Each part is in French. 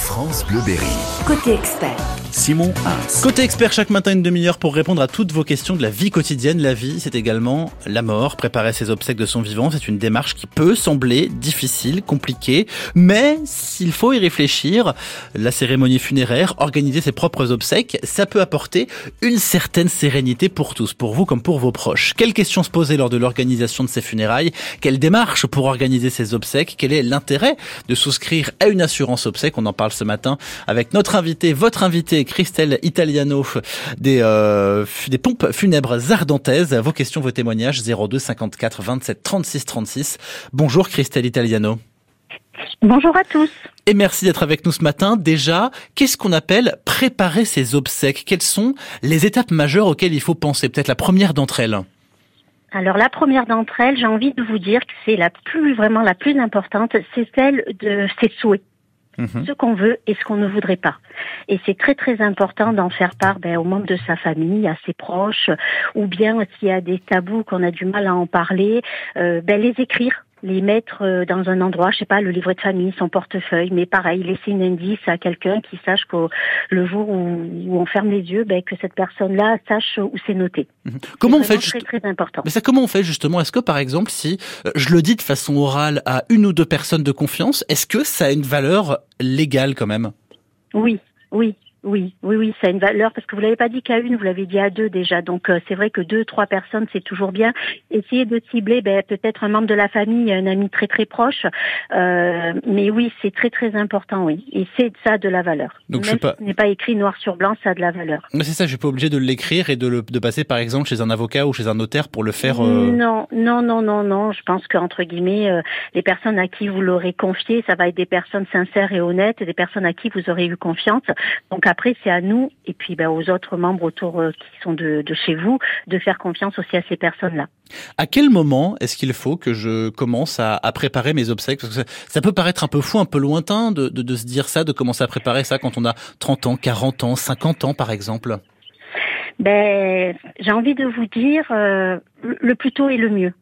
France Bleu Berry. Côté expert. Simon Hins. Côté expert, chaque matin une demi-heure pour répondre à toutes vos questions de la vie quotidienne. La vie, c'est également la mort. Préparer ses obsèques de son vivant, c'est une démarche qui peut sembler difficile, compliquée, mais s'il faut y réfléchir, la cérémonie funéraire, organiser ses propres obsèques, ça peut apporter une certaine sérénité pour tous, pour vous comme pour vos proches. Quelles questions se poser lors de l'organisation de ces funérailles? Quelle démarche pour organiser ses obsèques? Quel est l'intérêt de souscrire à une assurance obsèques On en parle ce matin avec notre invité, votre invité, Christelle Italiano des, euh, des pompes funèbres ardentaises. Vos questions, vos témoignages 02 54 27 36 36. Bonjour Christelle Italiano. Bonjour à tous. Et merci d'être avec nous ce matin. Déjà, qu'est-ce qu'on appelle préparer ses obsèques? Quelles sont les étapes majeures auxquelles il faut penser? Peut-être la première d'entre elles. Alors la première d'entre elles, j'ai envie de vous dire que c'est la plus vraiment la plus importante, c'est celle de ses souhaits. Mhm. ce qu'on veut et ce qu'on ne voudrait pas. Et c'est très très important d'en faire part ben, aux membres de sa famille, à ses proches, ou bien s'il y a des tabous qu'on a du mal à en parler, euh, ben, les écrire les mettre euh, dans un endroit, je sais pas, le livret de famille, son portefeuille, mais pareil, laisser une indice à quelqu'un qui sache que le jour où, où on ferme les yeux, ben, que cette personne-là sache où c'est noté. Mhm. Comment on fait juste- très très important. Mais ça, comment on fait justement? Est-ce que par exemple, si euh, je le dis de façon orale à une ou deux personnes de confiance, est-ce que ça a une valeur légale quand même? Oui, oui. Oui, oui, oui, ça a une valeur parce que vous l'avez pas dit qu'à une, vous l'avez dit à deux déjà. Donc euh, c'est vrai que deux, trois personnes, c'est toujours bien. Essayez de cibler ben, peut-être un membre de la famille, un ami très très proche. Euh, mais oui, c'est très très important, oui. Et c'est ça a de la valeur. Donc, je Même sais pas- si ce n'est pas écrit noir sur blanc, ça a de la valeur. Mais c'est ça, je suis pas obligé de l'écrire et de, le, de passer par exemple chez un avocat ou chez un notaire pour le faire. euh, Non, non, non, non, non. Je pense qu'entre guillemets, euh, les personnes à qui vous l'aurez confié, ça va être des personnes sincères et honnêtes, des personnes à qui vous aurez eu confiance. Donc après, c'est à nous et puis ben, aux autres membres autour euh, qui sont de, de chez vous de faire confiance aussi à ces personnes-là. À quel moment est-ce qu'il faut que je commence à, à préparer mes obsèques? Parce que ça, ça peut paraître un peu fou, un peu lointain de, de, de se dire ça, de commencer à préparer ça quand on a 30 ans, 40 ans, 50 ans par exemple. Ben, j'ai envie de vous dire, euh, le plus tôt est le mieux.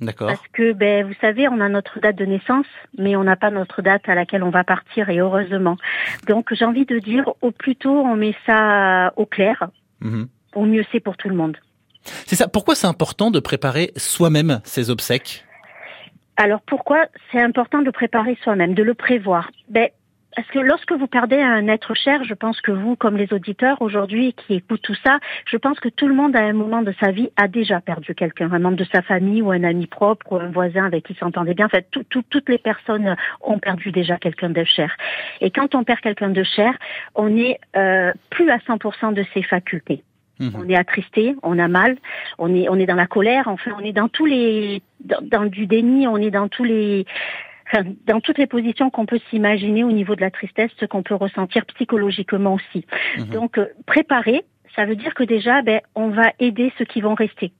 D'accord. Parce que, ben, vous savez, on a notre date de naissance, mais on n'a pas notre date à laquelle on va partir, et heureusement. Donc, j'ai envie de dire, au plus tôt on met ça au clair, Mhm. au mieux c'est pour tout le monde. C'est ça. Pourquoi c'est important de préparer soi-même ses obsèques? Alors, pourquoi c'est important de préparer soi-même, de le prévoir? Ben, parce que lorsque vous perdez un être cher, je pense que vous, comme les auditeurs aujourd'hui qui écoutent tout ça, je pense que tout le monde à un moment de sa vie a déjà perdu quelqu'un, un membre de sa famille ou un ami propre ou un voisin avec qui s'entendait bien. En fait, tout- tout- toutes les personnes ont perdu déjà quelqu'un de cher. Et quand on perd quelqu'un de cher, on est euh, plus à 100% de ses facultés. Mhm. On est attristé, on a mal, on est on est dans la colère, enfin on est dans tous les dans, dans du déni, on est dans tous les dans toutes les positions qu'on peut s'imaginer au niveau de la tristesse, ce qu'on peut ressentir psychologiquement aussi. Mhm. Donc euh, préparer, ça veut dire que déjà ben on va aider ceux qui vont rester.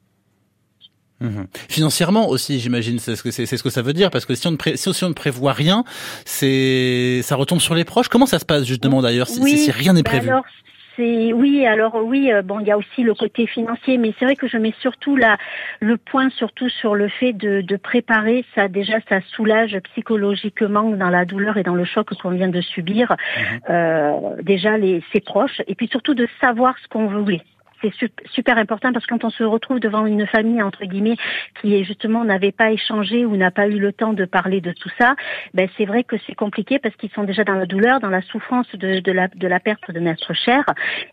Mhm. Financièrement aussi, j'imagine, c'est ce que c'est c'est ce que ça veut dire, parce que si on ne pré- si, si on ne prévoit rien, c'est ça retombe sur les proches. Comment ça se passe justement d'ailleurs si, si- si rien n'est ben prévu? alors, c'est oui, alors oui, euh, bon, il y a aussi le côté financier, mais c'est vrai que je mets surtout la, le point surtout sur le fait de, de préparer. Ça déjà, ça soulage psychologiquement dans la douleur et dans le choc qu'on vient de subir. Mhm. euh, déjà les ses proches, et puis surtout de savoir ce qu'on voulait. C'est su- super important parce que quand on se retrouve devant une famille entre guillemets qui est justement n'avait pas échangé ou n'a pas eu le temps de parler de tout ça, ben c'est vrai que c'est compliqué parce qu'ils sont déjà dans la douleur, dans la souffrance de, de la de la perte de notre cher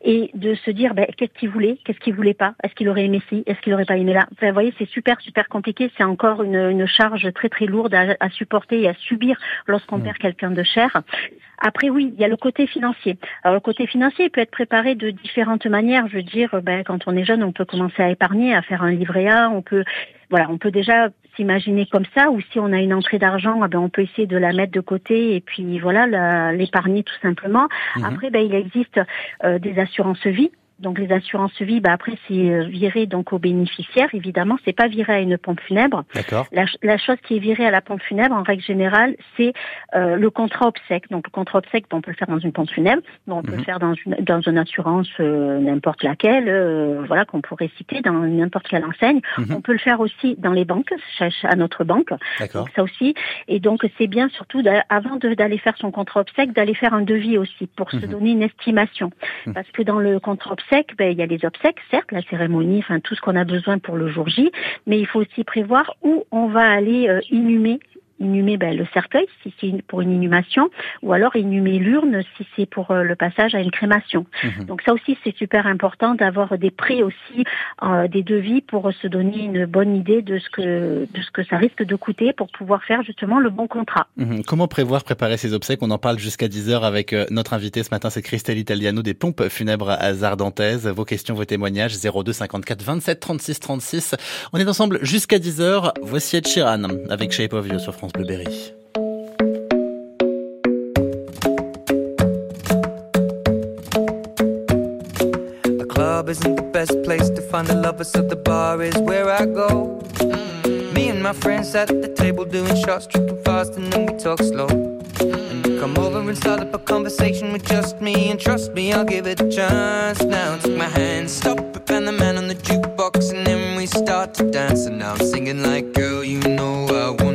et de se dire ben qu'est-ce qu'il voulait, qu'est-ce qu'il voulait pas, est-ce qu'il aurait aimé ci, est-ce qu'il aurait pas aimé là? Enfin, vous voyez, c'est super super compliqué, c'est encore une, une charge très très lourde à, à supporter et à subir lorsqu'on perd quelqu'un de cher. Après oui, il y a le côté financier. Alors le côté financier il peut être préparé de différentes manières. Je veux dire, ben, quand on est jeune, on peut commencer à épargner, à faire un livret A, on peut, voilà, on peut déjà s'imaginer comme ça. Ou si on a une entrée d'argent, eh ben, on peut essayer de la mettre de côté et puis voilà, l'épargner tout simplement. Mhm. Après, ben, il existe euh, des assurances vie Donc les assurances vie, bah après c'est euh, viré donc aux bénéficiaires. Évidemment, c'est pas viré à une pompe funèbre. D'accord. La, la, chose qui est virée à la pompe funèbre, en règle générale, c'est euh, le contrat obsèque. Donc le contrat obsèque, on peut le faire dans une pompe funèbre, on peut le mhm. faire dans une dans une assurance euh, n'importe laquelle, euh, voilà qu'on pourrait citer dans n'importe quelle enseigne. Mhm. On peut le faire aussi dans les banques, à notre banque. D'accord. Ça aussi. Et donc c'est bien surtout avant d'aller faire son contrat obsèque, d'aller faire un devis aussi pour se mhm. donner une estimation, parce que dans le contrat obsèque ben, il y a les obsèques, certes, la cérémonie, enfin tout ce qu'on a besoin pour le jour J, mais il faut aussi prévoir où on va aller euh, inhumer inhumer ben, le cercueil si c'est pour une inhumation, ou alors inhumer l'urne si c'est pour euh, le passage à une crémation. Mhm. Donc ça aussi c'est super important d'avoir des prix aussi, euh, des devis pour se donner une bonne idée de ce que de ce que ça risque de coûter pour pouvoir faire justement le bon contrat. Mhm. Comment prévoir préparer ces obsèques? On en parle jusqu'à 10 heures avec euh, notre invité ce matin, c'est Christelle Italiano des pompes funèbres à Zardantez. Vos questions, vos témoignages 02 54 27 36 36. On est ensemble jusqu'à 10 heures. Voici Ed Sheeran avec Shape of You sur France. France Bleu The club isn't the best place to find the lovers, so the bar is where I go. Me and my friends at the table doing shots, tripping fast, and then we talk slow. And you come over and start up a conversation with just me, and trust me, I'll give it a chance. Now take my hand, stop it, and the man on the jukebox, and then we start to dance. And now I'm singing like, girl, you know I want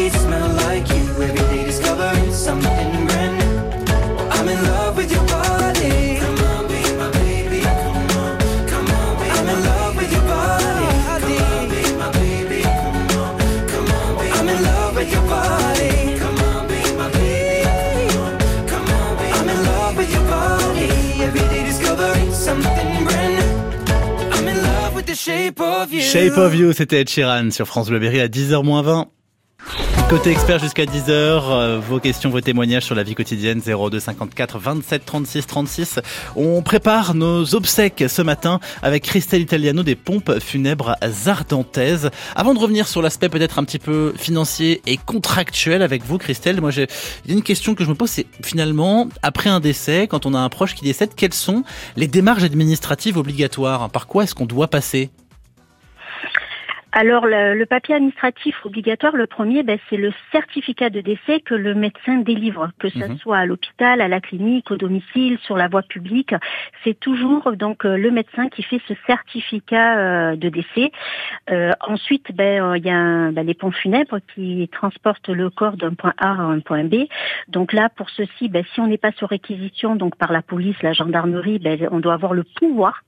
sheets smell like you. Every day discovering something brand new. I'm in love with your body. Come on, be my baby. Come on, come on, be I'm in love with your body. Come on, be my baby. Come on, come on, be I'm in love with your body. Come on, be my baby. Come on, come on, be I'm in love with your body. Every day discovering something brand new. I'm in love with the shape of you. Shape of you, c'était Ed Sheeran sur France Bleu Berry à 10h20. Côté expert jusqu'à 10h, euh, vos questions, vos témoignages sur la vie quotidienne 02 54 27 36 36. On prépare nos obsèques ce matin avec Christelle Italiano des pompes funèbres ardentaises. Avant de revenir sur l'aspect peut-être un petit peu financier et contractuel avec vous Christelle, moi j'ai une question que je me pose, c'est finalement après un décès, quand on a un proche qui décède, quelles sont les démarches administratives obligatoires? Par quoi est-ce qu'on doit passer? Alors le, papier administratif obligatoire, le premier, ben, c'est le certificat de décès que le médecin délivre, que ce mhm. soit à l'hôpital, à la clinique, au domicile, sur la voie publique. C'est toujours donc euh, le médecin qui fait ce certificat euh, de décès. Euh, ensuite, ben il y a ben, les ponts funèbres qui transportent le corps d'un point A à un point B. Donc là, pour ceci, ben, si on n'est pas sur réquisition, donc par la police, la gendarmerie, ben, on doit avoir le pouvoir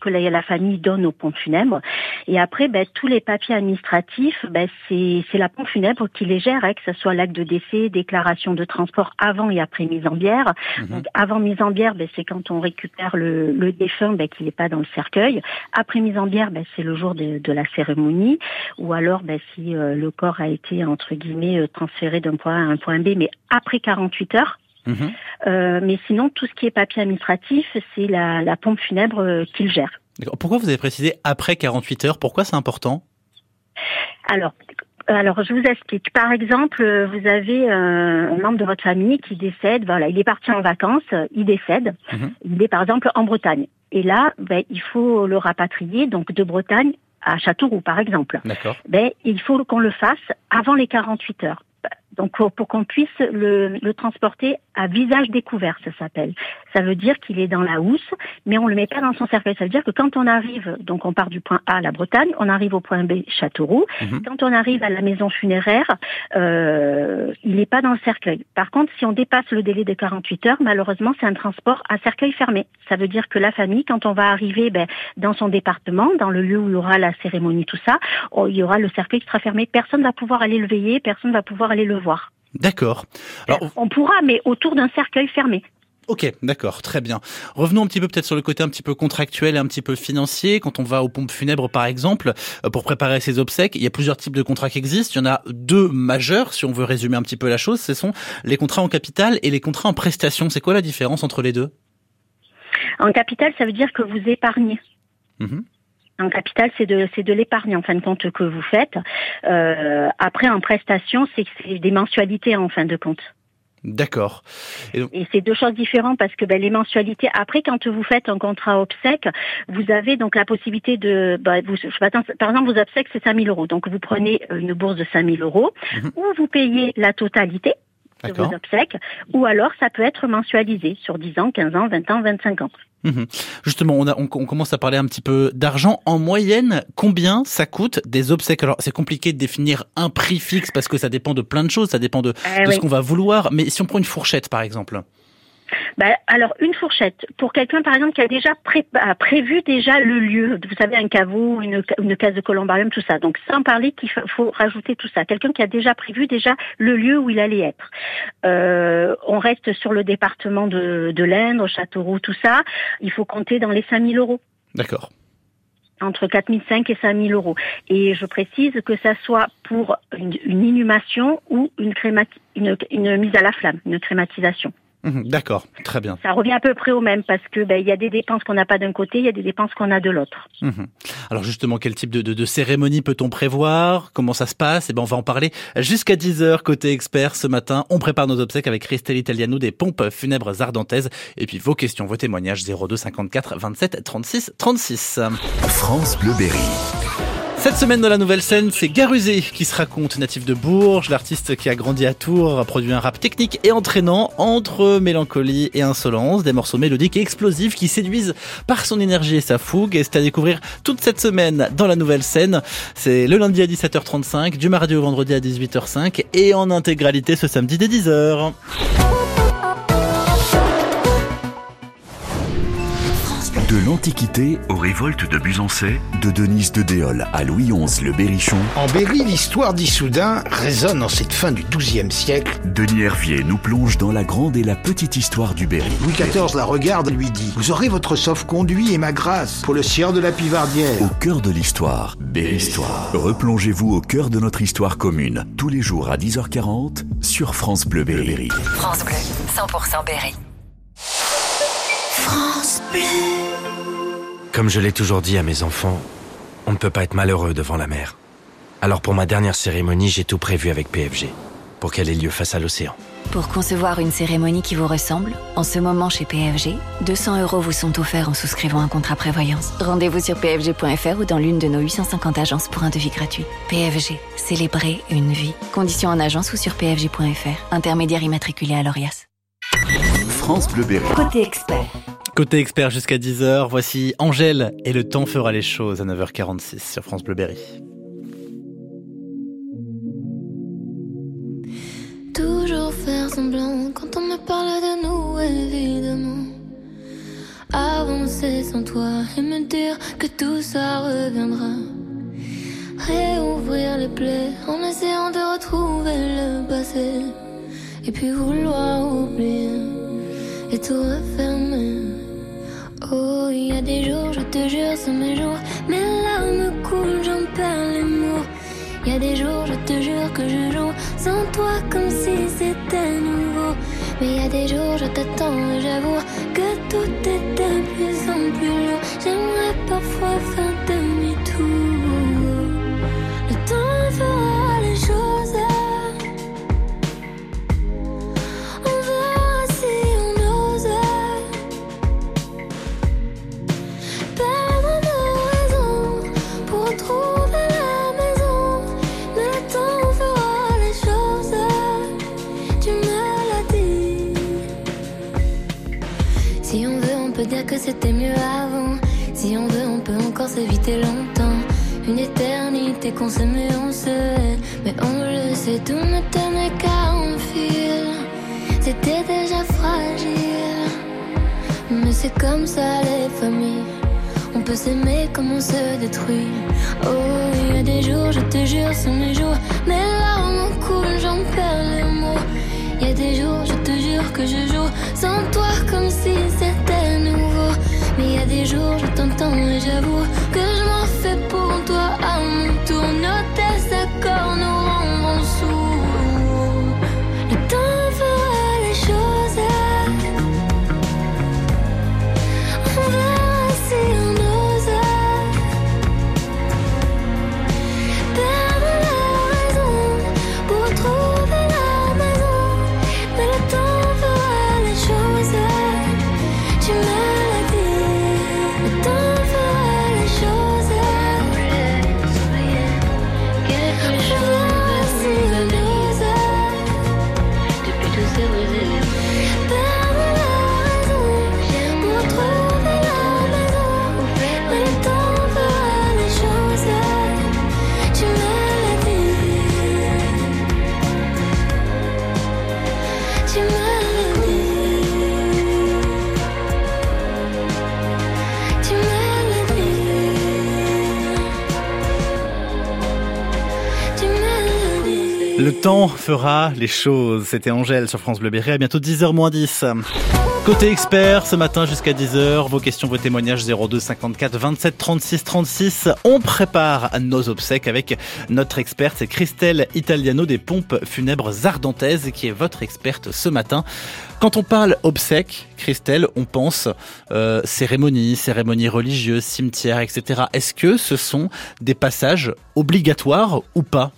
que la, famille donne aux pompes funèbres. Et après, ben, tous les papiers administratifs, ben, c'est la pompe funèbre qui les gère, hein, que ce soit l'acte de décès, déclaration de transport avant et après mise en bière. Mhm. Donc, avant mise en bière, ben, c'est quand on récupère le, le défunt ben, qu'il n'est pas dans le cercueil. Après mise en bière, ben, c'est le jour de, de, la cérémonie. Ou alors, ben, si euh, le corps a été, entre guillemets, euh, transféré d'un point A à un point B, mais après 48 heures, Mhm. Euh, mais sinon, tout ce qui est papier administratif, c'est la, la, pompe funèbre euh, qu'il gère. Pourquoi vous avez précisé après 48 heures? Pourquoi c'est important? Alors, alors, je vous explique. Par exemple, vous avez euh, un membre de votre famille qui décède. Voilà, il est parti en vacances, il décède. Mhm. Il est par exemple en Bretagne. Et là, ben, il faut le rapatrier donc de Bretagne à Châteauroux, par exemple. D'accord. Ben, il faut qu'on le fasse avant les 48 heures. Donc pour, qu'on puisse le, le, transporter à visage découvert, ça s'appelle. Ça veut dire qu'il est dans la housse, mais on le met pas dans son cercueil. Ça veut dire que quand on arrive, donc on part du point A, la Bretagne, on arrive au point B, Châteauroux. Mhm. Quand on arrive à la maison funéraire, euh, il n'est pas dans le cercueil. Par contre, si on dépasse le délai de 48 heures, malheureusement, c'est un transport à cercueil fermé. Ça veut dire que la famille, quand on va arriver ben, dans son département, dans le lieu où il y aura la cérémonie, tout ça, oh, il y aura le cercueil qui sera fermé. Personne va pouvoir aller le veiller, personne va pouvoir aller le D'accord. Alors, on pourra, mais autour d'un cercueil fermé. Ok, d'accord, très bien. Revenons un petit peu peut-être sur le côté un petit peu contractuel et un petit peu financier. Quand on va aux pompes funèbres, par exemple, euh, pour préparer ses obsèques, il y a plusieurs types de contrats qui existent. Il y en a deux majeurs, si on veut résumer un petit peu la chose. Ce sont les contrats en capital et les contrats en prestation. C'est quoi la différence entre les deux? En capital, ça veut dire que vous épargnez. Mmh en capital, c'est de c'est de l'épargne en fin de compte que vous faites. Euh, après, en prestation, c'est des mensualités en fin de compte. D'accord. Et, c'est deux choses différentes parce que ben, les mensualités. Après, quand vous faites un contrat obsèque, vous avez donc la possibilité de. Ben, vous, par exemple, vos obsèques c'est 5000 euros. Donc vous prenez une bourse de 5000 euros mhm. ou vous payez la totalité de vos obsèques, ou alors ça peut être mensualisé sur 10 ans, 15 ans, 20 ans, 25 ans. Mhm. Justement, on, a, on, commence à parler un petit peu d'argent. En moyenne, combien ça coûte des obsèques? Alors, c'est compliqué de définir un prix fixe parce que ça dépend de plein de choses, ça dépend de, eh ce qu'on va vouloir. Mais si on prend une fourchette, par exemple bah, alors une fourchette pour quelqu'un par exemple qui a déjà prévu déjà le lieu, vous savez un caveau, une, une case de columbarium, tout ça. Donc sans parler qu'il faut rajouter tout ça. Quelqu'un qui a déjà prévu déjà le lieu où il allait être. Euh, on reste sur le département de, de l'Indre, Châteauroux, tout ça. Il faut compter dans les 5000 euros. D'accord entre 4005 et 5000 euros. Et je précise que ça soit pour une, inhumation ou une, une, une mise à la flamme, une crématisation. Mhm, d'accord, très bien. Ça revient à peu près au même parce que ben, il y a des dépenses qu'on n'a pas d'un côté, il y a des dépenses qu'on a de l'autre. Mhm. Alors justement, quel type de, de, de cérémonie peut-on prévoir? Comment ça se passe? Eh ben, on va en parler jusqu'à 10 heures côté expert ce matin. On prépare nos obsèques avec Christelle Italiano des pompes funèbres ardentaises. Et puis vos questions, vos témoignages 02 54 27 36 36. France Bleu cette semaine dans la nouvelle scène, c'est Garusé qui se raconte, natif de Bourges, l'artiste qui a grandi à Tours, a produit un rap technique et entraînant entre mélancolie et insolence, des morceaux mélodiques et explosifs qui séduisent par son énergie et sa fougue. Et c'est à découvrir toute cette semaine dans la nouvelle scène. C'est le lundi à 17h35, du mardi au vendredi à 18h05 et en intégralité ce samedi dès 10h. De l'Antiquité aux révoltes de Busancais, de Denise de Déol à Louis XI le Berrichon. En Berry, l'histoire d'Issoudun résonne en cette fin du XIIe siècle. Denis Hervier nous plonge dans la grande et la petite histoire du Berry. Louis XIV la regarde et lui dit Vous aurez votre sauf-conduit et ma grâce pour le sieur de la Pivardière. Au cœur de l'histoire, Berry-Histoire. Replongez-vous au cœur de notre histoire commune, tous les jours à 10h40 sur France Bleu Berry. France Bleu, 100% Berry. France Bleu. Comme je l'ai toujours dit à mes enfants, on ne peut pas être malheureux devant la mer. Alors pour ma dernière cérémonie, j'ai tout prévu avec PFG, pour qu'elle ait lieu face à l'océan. Pour concevoir une cérémonie qui vous ressemble, en ce moment chez PFG, 200 euros vous sont offerts en souscrivant un contrat prévoyance. Rendez-vous sur pfg.fr ou dans l'une de nos 850 agences pour un devis gratuit. PFG, célébrer une vie. Conditions en agence ou sur pfg.fr. Intermédiaire immatriculé à l'ORIAS. France Bleu Berry. Côté expert. Côté expert jusqu'à 10h, voici Angèle et le temps fera les choses à 9h46 sur France Bleu Berry. Toujours faire semblant quand on me parle de nous, évidemment. Avancer sans toi et me dire que tout ça reviendra. Réouvrir les plaies en essayant de retrouver le passé. Et puis vouloir oublier et tout refermer. Oh, il y a des jours, je te jure, c'est mes jours. Mes larmes coulent, j'en perds les mots. Il y a des jours, je te jure que je joue sans toi comme si c'était nouveau. Mais il y a des jours, je t'attends et j'avoue que tout est de plus en plus lourd. J'aimerais parfois faire Mais c'est comme ça les familles. On peut s'aimer comme on se détruit. Oh, il y a des jours, je te jure, c'est mes jours. Mes larmes coulent, j'en perds les mots. Il y a des jours, je te jure que je joue sans toi comme si c'était nouveau. Mais il y a des jours, je t'entends et j'avoue que je m'en fais pour toi à mon tour. Nos désaccords nous temps fera les choses. C'était Angèle sur France Bleu Berry. À bientôt 10h moins 10. Côté expert, ce matin jusqu'à 10h, vos questions, vos témoignages 02 54 27 36 36. On prépare nos obsèques avec notre experte, c'est Christelle Italiano des pompes funèbres ardentaises qui est votre experte ce matin. Quand on parle obsèques, Christelle, on pense euh, cérémonie, cérémonie religieuse, cimetière, etc. Est-ce que ce sont des passages obligatoires ou pas?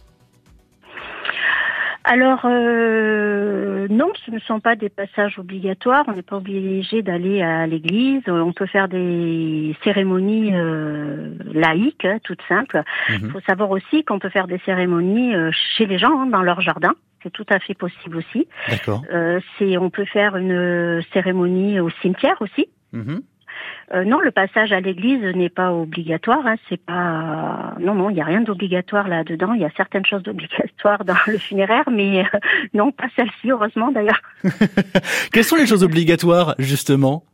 Alors, euh, non, ce ne sont pas des passages obligatoires. On n'est pas obligé d'aller à l'église. On peut faire des cérémonies euh, laïques, hein, toutes simples. Il Mhm. faut savoir aussi qu'on peut faire des cérémonies euh, chez les gens, hein, dans leur jardin. C'est tout à fait possible aussi. D'accord. Euh, c'est, on peut faire une cérémonie au cimetière aussi. Mhm. Euh, non, le passage à l'église n'est pas obligatoire. Hein, c'est pas. Non, non, il n'y a rien d'obligatoire là-dedans. Il y a certaines choses d'obligatoires dans le funéraire, mais euh, non, pas celle-ci, heureusement d'ailleurs. Quelles sont les choses obligatoires, justement?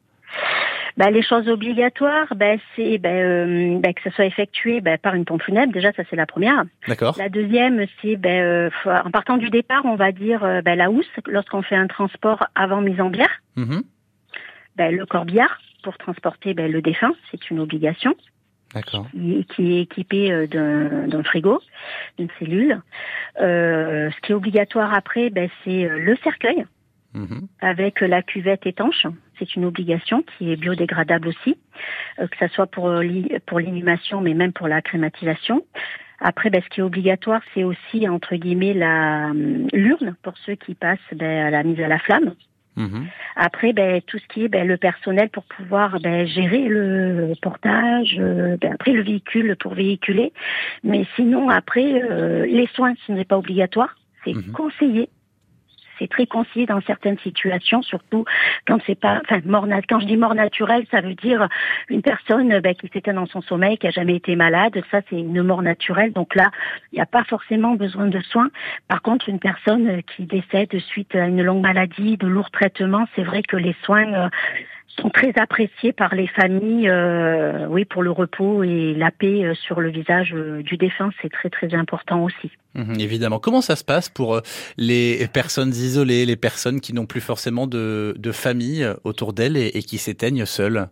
Bah, les choses obligatoires, bah, c'est bah, euh, bah, que ça soit effectué par une pompe funèbre. Déjà, ça c'est la première. D'accord. La deuxième, c'est euh, en partant du départ, on va dire euh, la housse lorsqu'on fait un transport avant mise en bière. Mhm. Bah, le corbillard pour transporter bah, le défunt, c'est une obligation. D'accord. qui, qui est équipé euh, d'un frigo, d'une cellule. Euh, ce qui est obligatoire après, ben, c'est euh, le cercueil Mhm. avec la cuvette étanche. C'est une obligation qui est biodégradable aussi, euh, que ça soit pour pour l'inhumation, mais même pour la crématisation. Après, ben, ce qui est obligatoire, c'est aussi entre guillemets la hum, l'urne pour ceux qui passent ben, à la mise à la flamme. Mhm. Après, ben, tout ce qui est ben, le personnel pour pouvoir ben, gérer le portage, euh, ben, après le véhicule pour véhiculer. Mais sinon, après, euh, les soins, ce n'est pas obligatoire, c'est Mhm. conseillé. C'est très conseillé dans certaines situations, surtout quand c'est pas, enfin, mort Quand je dis mort naturelle, ça veut dire une personne ben, qui s'éteint dans son sommeil, qui a jamais été malade. Ça, c'est une mort naturelle. Donc là, il n'y a pas forcément besoin de soins. Par contre, une personne euh, qui décède suite à une longue maladie, de lourds traitements, c'est vrai que les soins euh, sont très appréciés par les familles. euh, oui, pour le repos et la paix euh, sur le visage euh, du défunt, c'est très très important aussi. Mhm, évidemment. Comment ça se passe pour les personnes isolées, les personnes qui n'ont plus forcément de, de famille autour d'elles et, et qui s'éteignent seules?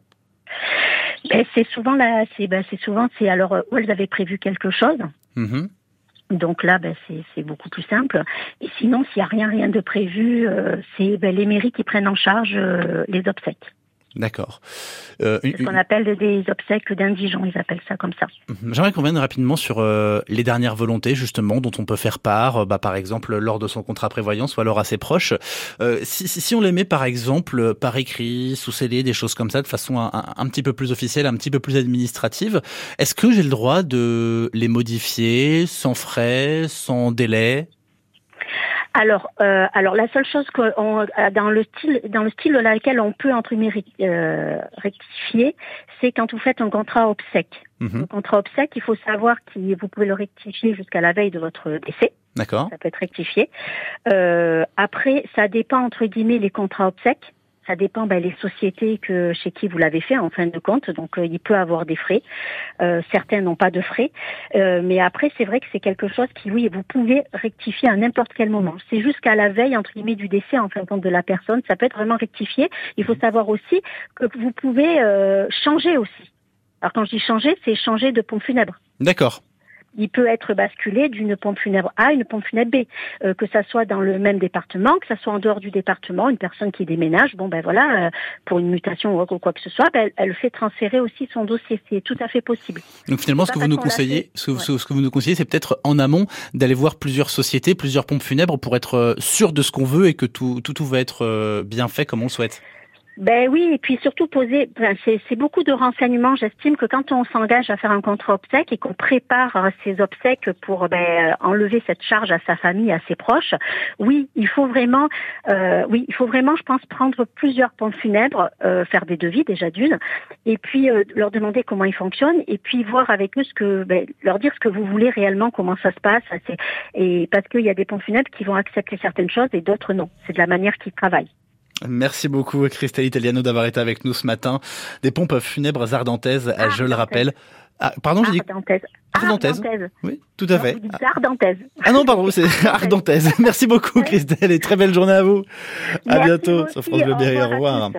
Ben, c'est souvent là, c'est ben, c'est souvent c'est alors où elles avaient prévu quelque chose. Mhm. Donc là, ben, c'est c'est beaucoup plus simple. Et sinon, s'il n'y a rien, rien de prévu, euh, c'est ben, les mairies qui prennent en charge euh, les obsèques. D'accord. Euh, C'est ce qu'on appelle des obsèques d'indigents, ils appellent ça comme ça. Mhm. J'aimerais qu'on vienne rapidement sur euh, les dernières volontés justement dont on peut faire part, euh, bah, par exemple lors de son contrat prévoyance ou alors à ses proches. Euh, si, si, si on les met par exemple par écrit, sous scellé, des choses comme ça, de façon un, un- un petit peu plus officielle, un petit peu plus administrative, est-ce que j'ai le droit de les modifier sans frais, sans délai? Alors, euh, alors la seule chose que on- euh, dans le style dans le style dans lequel on peut entre guillemets euh, rectifier, c'est quand vous faites un contrat obsèque. Mhm. Le contrat obsèque, il faut savoir que vous pouvez le rectifier jusqu'à la veille de votre décès. D'accord. Ça peut être rectifié. Euh, après, ça dépend entre guillemets les contrats obsèques. Ça dépend ben, les sociétés que chez qui vous l'avez fait en fin de compte. Donc euh, il peut avoir des frais. Euh, certains n'ont pas de frais. Euh, mais après c'est vrai que c'est quelque chose qui oui vous pouvez rectifier à n'importe quel moment. C'est jusqu'à la veille entre guillemets du décès en fin de compte de la personne. Ça peut être vraiment rectifié. Il faut savoir aussi que vous pouvez euh, changer aussi. Alors quand je dis changer, c'est changer de pompe funèbre D'accord. Il peut être basculé d'une pompe funèbre A à une pompe funèbre B, euh, que ça soit dans le même département, que ça soit en dehors du département, une personne qui déménage, bon ben voilà, euh, pour une mutation ou quoi que ce soit, ben, elle, fait transférer aussi son dossier, c'est tout à fait possible. Donc finalement, ce que vous nous conseillez, ce, que- Ouais. ce- ce que vous nous conseillez, c'est peut-être en amont d'aller voir plusieurs sociétés, plusieurs pompes funèbres pour être euh, sûr de ce qu'on veut et que tout, tout, tout va être bien fait comme on le souhaite. Ben oui, et puis surtout poser, ben, c'est beaucoup de renseignements. J'estime que quand on s'engage à faire un contrat obsèque et qu'on prépare euh, ces obsèques pour ben, euh, enlever cette charge à sa famille, à ses proches, oui, il faut vraiment, euh, oui, il faut vraiment, je pense, prendre plusieurs pompes funèbres, euh, faire des devis déjà d'une, et puis euh, leur demander comment ils fonctionnent, et puis voir avec eux ce que, ben, leur dire ce que vous voulez réellement, comment ça se passe, et parce qu'il y a des pompes funèbres qui vont accepter certaines choses et d'autres non. C'est de la manière qu'ils travaillent. Merci beaucoup Christelle Italiano d'avoir été avec nous ce matin. Des pompes funèbres ardentaises, Ah, je le rappelle. Ah, pardon, j'ai dit Ardentaise. Ardentaise. Ardentaise. oui, tout à Non, fait. ardentaise. Ah non, pardon, c'est ardentaise. Merci beaucoup Christelle et très belle journée à vous. À Merci, bientôt sur. France Bleu Berry. Au revoir.